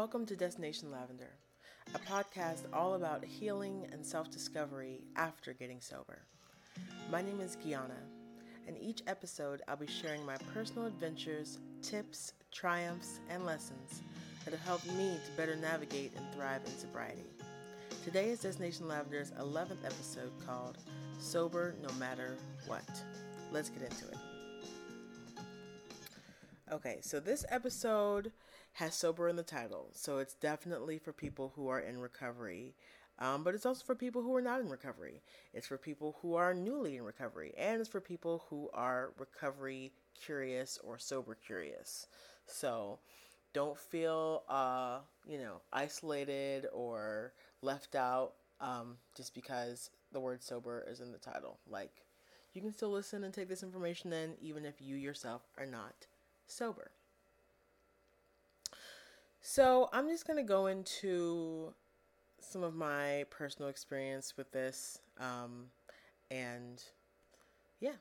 Welcome to Destination Lavender, a podcast all about healing and self discovery after getting sober. My name is Gianna, and each episode I'll be sharing my personal adventures, tips, triumphs, and lessons that have helped me to better navigate and thrive in sobriety. Today is Destination Lavender's 11th episode called Sober No Matter What. Let's get into it. Okay, so this episode has sober in the title, so it's definitely for people who are in recovery, um, but it's also for people who are not in recovery. It's for people who are newly in recovery, and it's for people who are recovery curious or sober curious. So don't feel, uh, you know, isolated or left out um, just because the word sober is in the title. Like, you can still listen and take this information in, even if you yourself are not sober. So, I'm just going to go into some of my personal experience with this um, and yeah,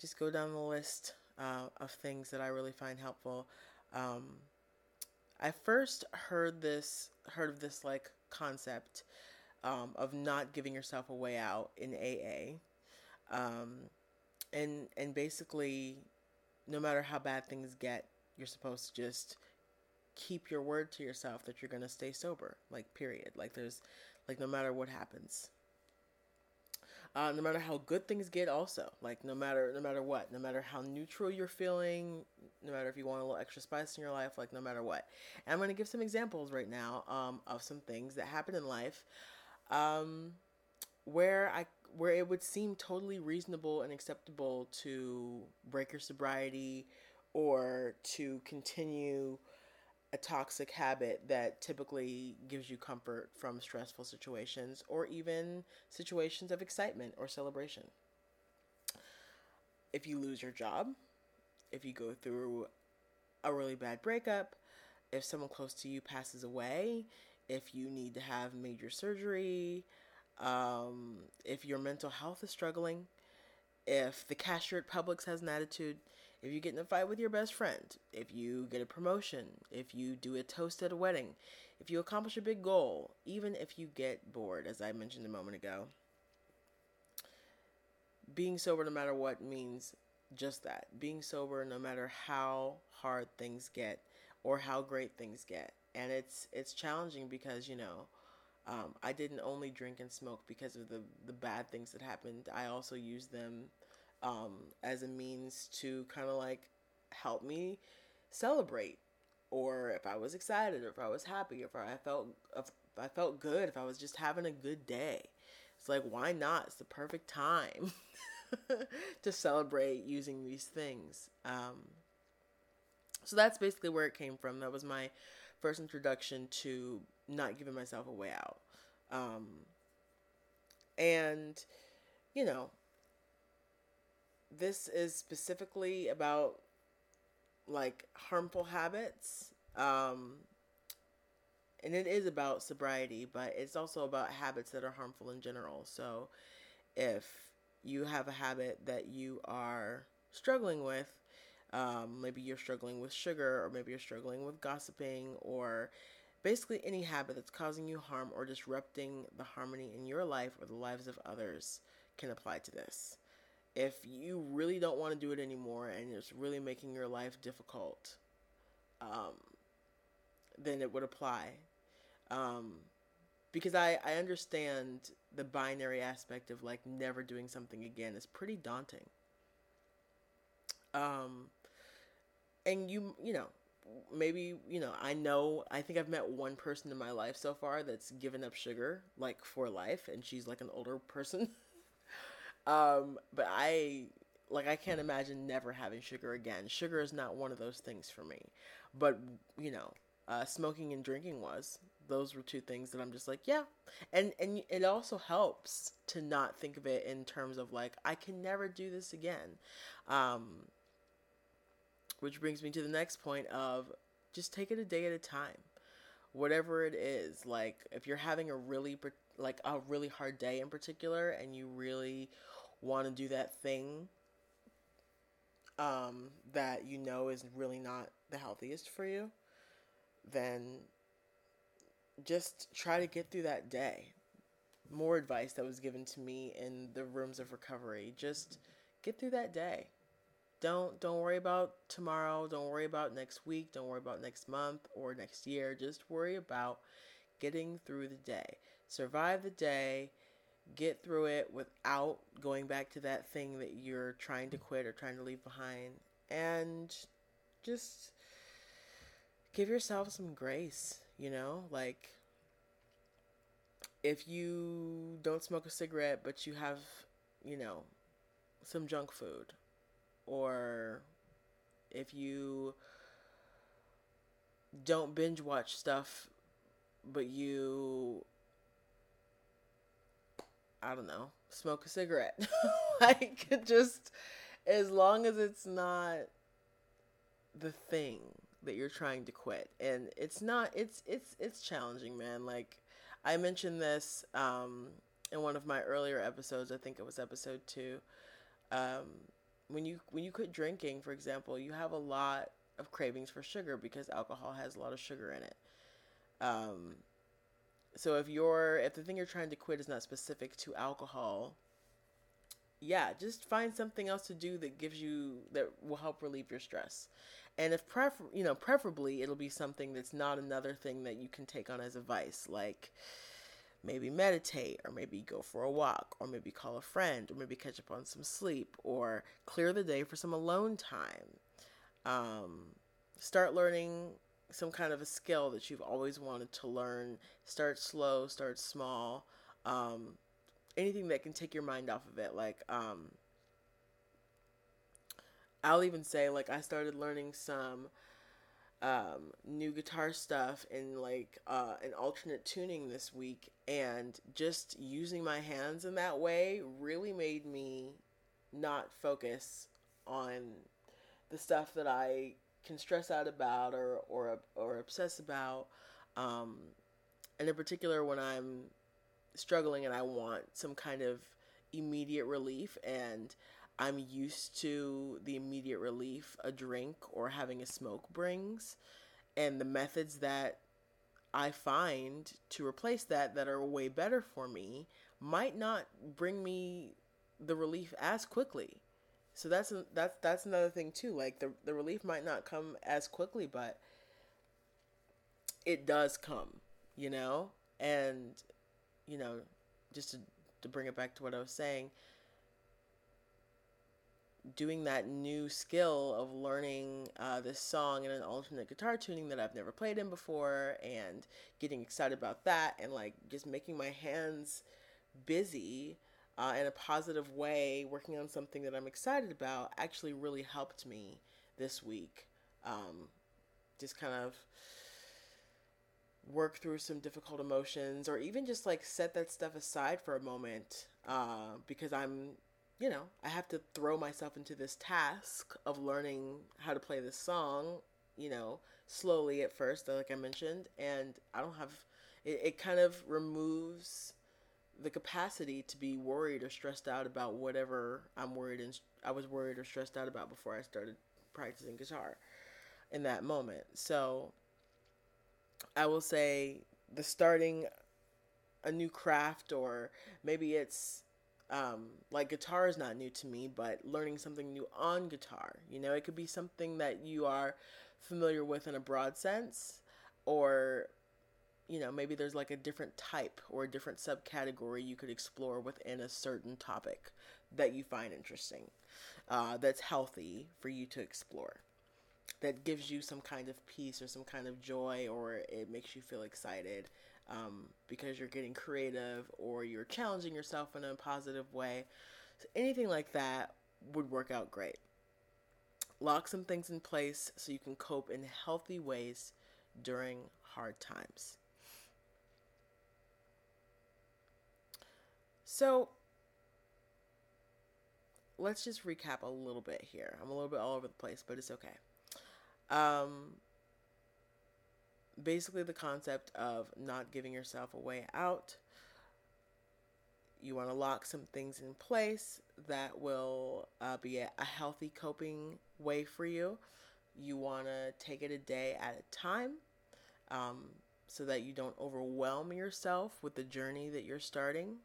just go down the list uh, of things that I really find helpful. Um, I first heard this, heard of this like concept um, of not giving yourself a way out in AA, um, and and basically no matter how bad things get, you're supposed to just keep your word to yourself that you're going to stay sober. Like, period. Like, there's, like, no matter what happens. Uh, no matter how good things get, also like no matter no matter what, no matter how neutral you're feeling, no matter if you want a little extra spice in your life, like no matter what. And I'm going to give some examples right now um, of some things that happen in life um, where I where it would seem totally reasonable and acceptable to break your sobriety or to continue a toxic habit that typically gives you comfort from stressful situations or even situations of excitement or celebration. If you lose your job, if you go through a really bad breakup, if someone close to you passes away, if you need to have major surgery, um, if your mental health is struggling, if the cashier at Publix has an attitude, if you get in a fight with your best friend, if you get a promotion, if you do a toast at a wedding, if you accomplish a big goal, even if you get bored, as I mentioned a moment ago, being sober no matter what means just that. Being sober no matter how hard things get or how great things get. And it's it's challenging because, you know, um, I didn't only drink and smoke because of the, the bad things that happened. I also used them um, as a means to kind of like help me celebrate, or if I was excited, or if I was happy, if I felt if I felt good, if I was just having a good day. It's like why not? It's the perfect time to celebrate using these things. Um, so that's basically where it came from. That was my first introduction to not giving myself a way out. Um, and, you know, this is specifically about like harmful habits. Um, and it is about sobriety, but it's also about habits that are harmful in general. So if you have a habit that you are struggling with, um, maybe you're struggling with sugar, or maybe you're struggling with gossiping, or basically any habit that's causing you harm or disrupting the harmony in your life or the lives of others can apply to this. If you really don't want to do it anymore and it's really making your life difficult, um, then it would apply. Um, because I, I understand the binary aspect of like never doing something again is pretty daunting. Um, and you you know maybe you know i know i think i've met one person in my life so far that's given up sugar like for life and she's like an older person um but i like i can't imagine never having sugar again. Sugar is not one of those things for me. But you know uh, smoking and drinking was. Those were two things that i'm just like yeah. And and it also helps to not think of it in terms of like i can never do this again. Um which brings me to the next point of just take it a day at a time. Whatever it is, like if you're having a really like a really hard day in particular and you really want to do that thing um, that you know is really not the healthiest for you, then just try to get through that day. More advice that was given to me in the rooms of recovery. Just get through that day. Don't don't worry about tomorrow, don't worry about next week, don't worry about next month or next year. Just worry about getting through the day. Survive the day, get through it without going back to that thing that you're trying to quit or trying to leave behind and just give yourself some grace, you know? Like if you don't smoke a cigarette but you have, you know, some junk food or if you don't binge watch stuff but you I don't know, smoke a cigarette. like just as long as it's not the thing that you're trying to quit. And it's not it's it's it's challenging, man. Like I mentioned this um in one of my earlier episodes, I think it was episode 2. Um when you when you quit drinking, for example, you have a lot of cravings for sugar because alcohol has a lot of sugar in it. Um, so if you're if the thing you're trying to quit is not specific to alcohol, yeah, just find something else to do that gives you that will help relieve your stress. And if prefer, you know, preferably it'll be something that's not another thing that you can take on as a vice, like maybe meditate or maybe go for a walk or maybe call a friend or maybe catch up on some sleep or clear the day for some alone time. Um, start learning some kind of a skill that you've always wanted to learn. Start slow, start small. Um, anything that can take your mind off of it. Like, um, I'll even say, like, I started learning some um, new guitar stuff and like uh, an alternate tuning this week, and just using my hands in that way really made me not focus on the stuff that I can stress out about or or or obsess about. Um, and in particular, when I'm struggling and I want some kind of immediate relief, and I'm used to the immediate relief a drink or having a smoke brings, and the methods that I find to replace that that are way better for me might not bring me the relief as quickly. So that's that's that's another thing too. Like the the relief might not come as quickly, but it does come, you know? And you know, just to to bring it back to what I was saying, doing that new skill of learning uh, this song in an alternate guitar tuning that I've never played in before and getting excited about that and like just making my hands busy uh, in a positive way, working on something that I'm excited about, actually really helped me this week. Um, just kind of work through some difficult emotions, or even just like set that stuff aside for a moment, uh, because I'm, you know, I have to throw myself into this task of learning how to play this song, you know, slowly at first, like I mentioned, and I don't have. It, it kind of removes the capacity to be worried or stressed out about whatever I'm worried and I was worried or stressed out about before I started practicing guitar in that moment. So I will say the starting a new craft or maybe it's um, like guitar is not new to me, but learning something new on guitar. You know, it could be something that you are familiar with in a broad sense, or you know, maybe there's like a different type or a different subcategory you could explore within a certain topic that you find interesting, uh, that's healthy for you to explore, that gives you some kind of peace or some kind of joy, or it makes you feel excited um, because you're getting creative or you're challenging yourself in a positive way. So anything like that would work out great. Lock some things in place so you can cope in healthy ways during hard times. So let's just recap a little bit here. I'm a little bit all over the place, but it's okay. Um, basically, the concept of not giving yourself a way out. You want to lock some things in place that will uh, be a, a healthy coping way for you. You want to take it a day at a time. Um, so that you don't overwhelm yourself with the journey that you're starting.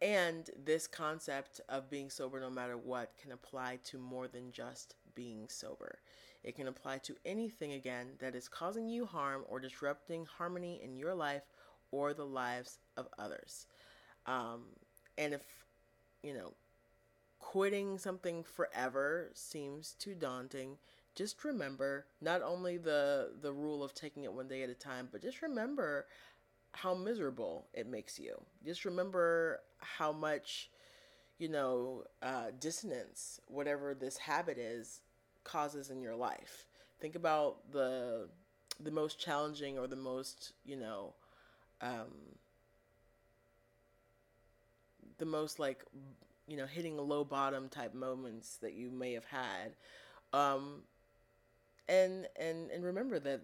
And this concept of being sober no matter what can apply to more than just being sober. It can apply to anything again that is causing you harm or disrupting harmony in your life or the lives of others. Um, and if, you know, quitting something forever seems too daunting, just remember not only the the rule of taking it one day at a time, but just remember how miserable it makes you. Just remember how much, you know, uh, dissonance, whatever this habit is, causes in your life. Think about the the most challenging or the most, you know, um, the most like, you know, hitting a low bottom type moments that you may have had. Um, and and and remember that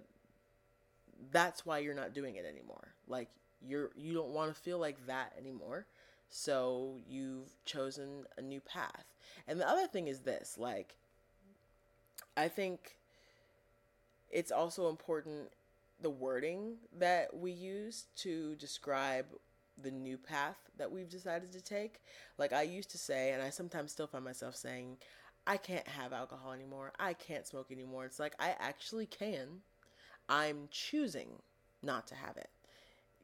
that's why you're not doing it anymore like you're you don't want to feel like that anymore so you've chosen a new path and the other thing is this like i think it's also important the wording that we use to describe the new path that we've decided to take like i used to say and i sometimes still find myself saying I can't have alcohol anymore. I can't smoke anymore. It's like I actually can. I'm choosing not to have it.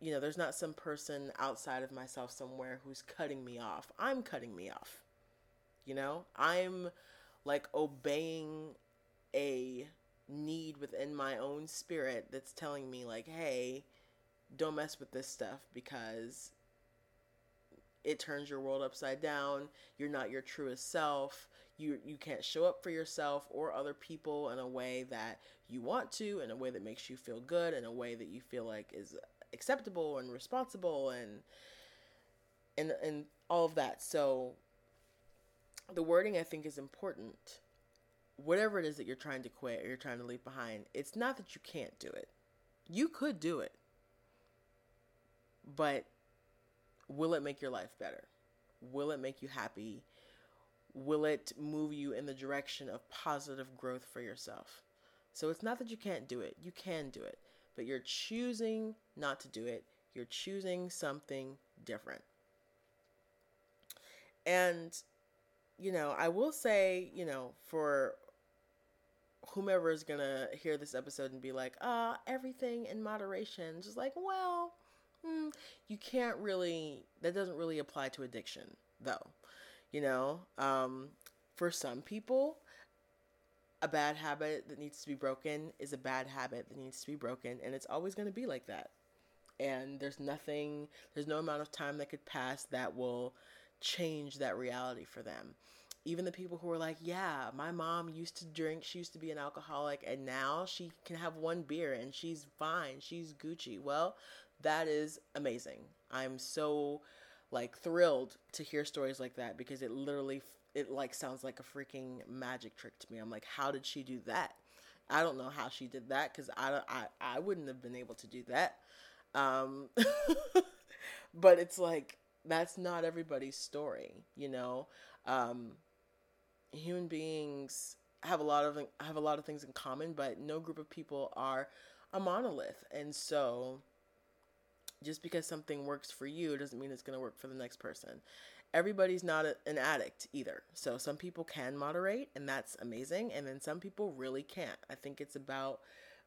You know, there's not some person outside of myself somewhere who's cutting me off. I'm cutting me off. You know, I'm like obeying a need within my own spirit that's telling me, like, hey, don't mess with this stuff because it turns your world upside down. You're not your truest self you you can't show up for yourself or other people in a way that you want to in a way that makes you feel good in a way that you feel like is acceptable and responsible and and and all of that. So the wording i think is important. Whatever it is that you're trying to quit or you're trying to leave behind it's not that you can't do it. You could do it. But will it make your life better? Will it make you happy? Will it move you in the direction of positive growth for yourself? So it's not that you can't do it, you can do it, but you're choosing not to do it. You're choosing something different. And, you know, I will say, you know, for whomever is going to hear this episode and be like, ah, uh, everything in moderation, just like, well, hmm, you can't really, that doesn't really apply to addiction, though. You know, um, for some people, a bad habit that needs to be broken is a bad habit that needs to be broken, and it's always going to be like that. And there's nothing, there's no amount of time that could pass that will change that reality for them. Even the people who are like, yeah, my mom used to drink, she used to be an alcoholic, and now she can have one beer and she's fine, she's Gucci. Well, that is amazing. I'm so like thrilled to hear stories like that because it literally it like sounds like a freaking magic trick to me. I'm like, how did she do that? I don't know how she did that because I, I I wouldn't have been able to do that. Um, but it's like that's not everybody's story, you know. Um, human beings have a lot of have a lot of things in common, but no group of people are a monolith, and so just because something works for you doesn't mean it's going to work for the next person. Everybody's not a, an addict either. So some people can moderate, and that's amazing. And then some people really can't. I think it's about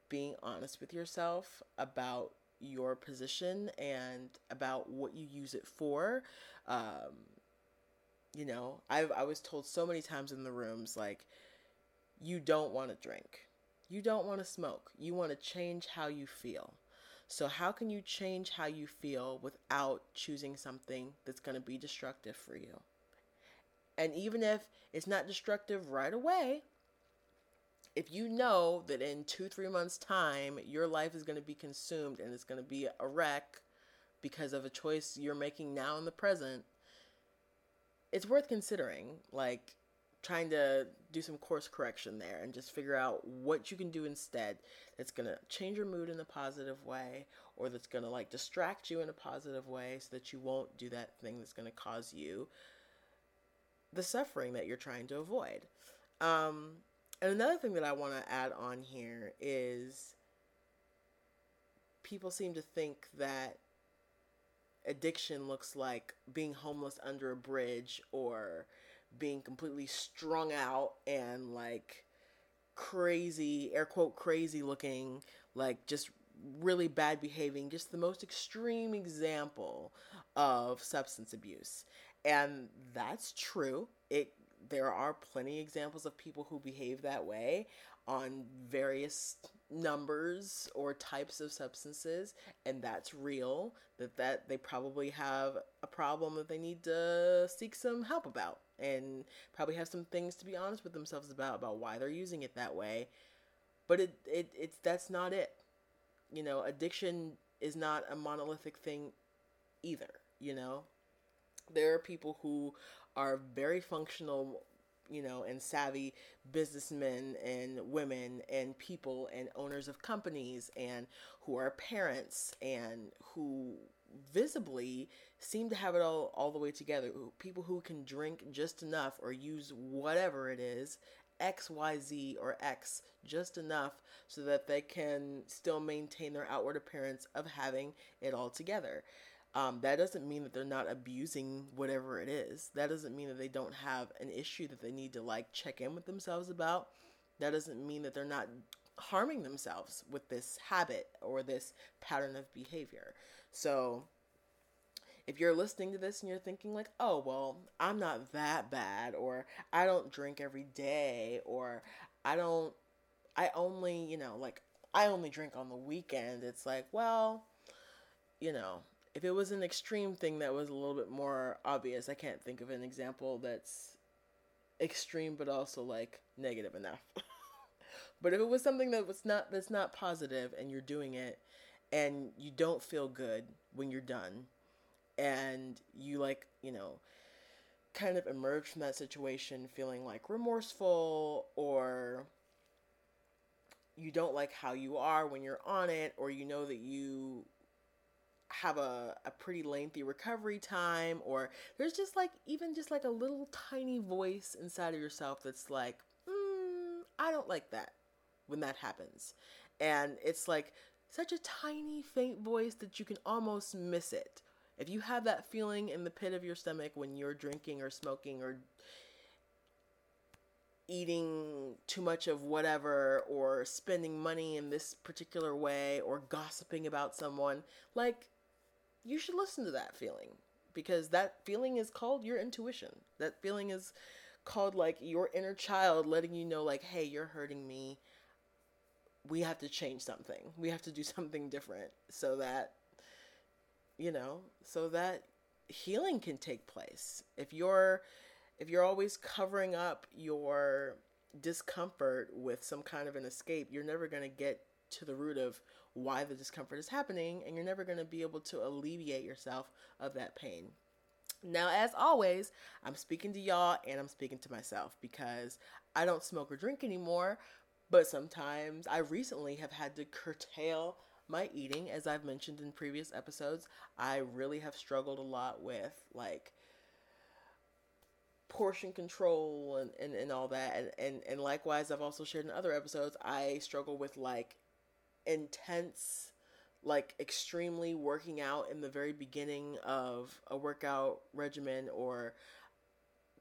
being honest with yourself about your position and about what you use it for. Um, you know, I've I was told so many times in the rooms like, you don't want to drink, you don't want to smoke, you want to change how you feel. So, how can you change how you feel without choosing something that's going to be destructive for you? And even if it's not destructive right away, if you know that in two, three months' time, your life is going to be consumed and it's going to be a wreck because of a choice you're making now in the present, it's worth considering. Like, trying to do some course correction there and just figure out what you can do instead that's going to change your mood in a positive way or that's going to like distract you in a positive way so that you won't do that thing that's going to cause you the suffering that you're trying to avoid. Um, and another thing that I want to add on here is people seem to think that addiction looks like being homeless under a bridge or being completely strung out and like crazy, air quote, crazy looking, like just really bad behaving, just the most extreme example of substance abuse. And that's true. It there are plenty examples of people who behave that way on various numbers or types of substances and that's real that that they probably have a problem that they need to seek some help about and probably have some things to be honest with themselves about about why they're using it that way. But it, it it's that's not it. You know addiction is not a monolithic thing either you know? There are people who are very functional you know, and savvy businessmen and women and people and owners of companies and who are parents and who visibly seem to have it all all the way together. People who can drink just enough or use whatever it is, X, Y, Z, or X, just enough so that they can still maintain their outward appearance of having it all together. Um, that doesn't mean that they're not abusing whatever it is. That doesn't mean that they don't have an issue that they need to like check in with themselves about. That doesn't mean that they're not harming themselves with this habit or this pattern of behavior. So, if you're listening to this and you're thinking, like, oh, well, I'm not that bad, or I don't drink every day, or I don't, I only, you know, like, I only drink on the weekend, it's like, well, you know, if it was an extreme thing that was a little bit more obvious, I can't think of an example that's extreme but also like negative enough. but if it was something that was not that's not positive and you're doing it and you don't feel good when you're done. And you like, you know, kind of emerge from that situation feeling like remorseful or you don't like how you are when you're on it or you know that you have a, a pretty lengthy recovery time or there's just like even just like a little tiny voice inside of yourself that's like mm, i don't like that when that happens. And it's like such a tiny faint voice that you can almost miss it if you have that feeling in the pit of your stomach when you're drinking or smoking or eating too much of whatever or spending money in this particular way or gossiping about someone like you should listen to that feeling because that feeling is called your intuition. That feeling is called like your inner child letting you know like hey, you're hurting me. We have to change something. We have to do something different so that you know, so that healing can take place. If you're if you're always covering up your discomfort with some kind of an escape, you're never going to get to the root of why the discomfort is happening, and you're never going to be able to alleviate yourself of that pain. Now, as always, I'm speaking to y'all and I'm speaking to myself because I don't smoke or drink anymore, but sometimes I recently have had to curtail my eating. As I've mentioned in previous episodes, I really have struggled a lot with like portion control and, and, and all that. And, and, and likewise, I've also shared in other episodes, I struggle with like intense like extremely working out in the very beginning of a workout regimen or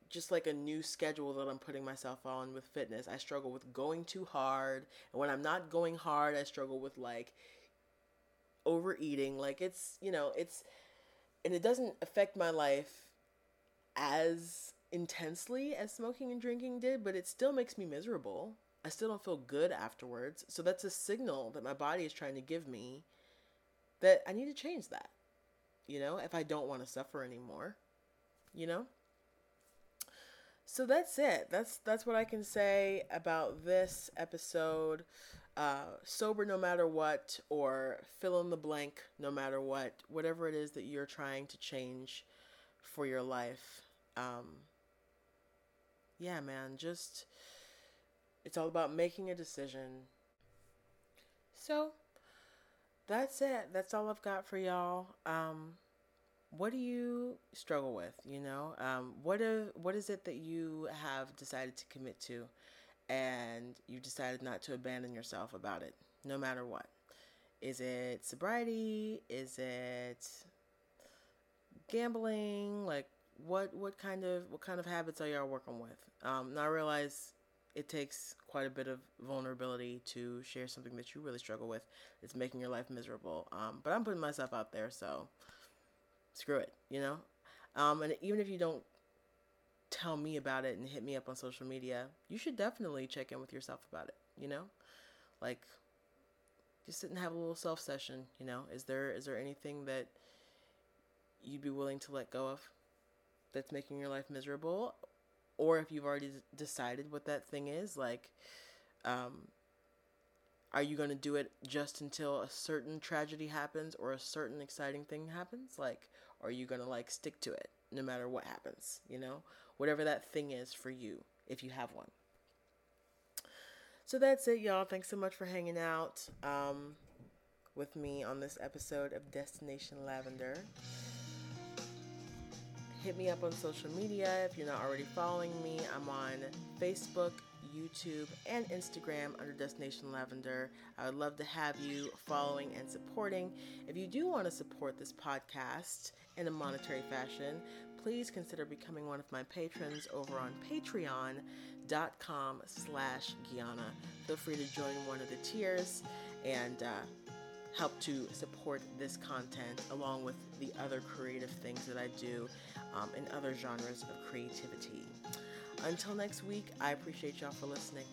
just like a new schedule that I'm putting myself on with fitness. I struggle with going too hard. And when I'm not going hard, I struggle with like overeating. Like it's, you know, it's, and it doesn't affect my life as intensely as smoking and drinking did, but it still makes me miserable. I still don't feel good afterwards. So that's a signal that my body is trying to give me that I need to change that. You know, if I don't want to suffer anymore. You know? So that's it. That's that's what I can say about this episode. Uh, sober no matter what, or fill in the blank no matter what, whatever it is that you're trying to change for your life. Um, yeah, man, just it's all about making a decision. So that's it. That's all I've got for y'all. Um, what do you struggle with? You know, um, what are, what is it that you have decided to commit to, and you decided not to abandon yourself about it, no matter what. Is it sobriety? Is it gambling? Like what what kind of what kind of habits are y'all working with? Um, now I realize it takes quite a bit of vulnerability to share something that you really struggle with. It's making your life miserable. Um, but I'm putting myself out there, so screw it, you know. Um, and even if you don't tell me about it and hit me up on social media, you should definitely check in with yourself about it, you know? Like just sit and have a little self session, you know? Is there is there anything that you'd be willing to let go of that's making your life miserable? Or if you've already decided what that thing is, like um are you going to do it just until a certain tragedy happens or a certain exciting thing happens? Like, are you going to like stick to it no matter what happens, you know? Whatever that thing is for you, if you have one. So that's it, y'all. Thanks so much for hanging out um, with me on this episode of Destination Lavender. Hit me up on social media if you're not already following me. I'm on Facebook, YouTube, and Instagram under Destination Lavender. I would love to have you following and supporting. If you do want to support this podcast in a monetary fashion, please consider becoming one of my patrons over on patreon.com slash Guyana. Feel free to join one of the tiers and uh, help to support this content along with the other creative things that I do um, in other genres of creativity. Until next week, I appreciate y'all for listening.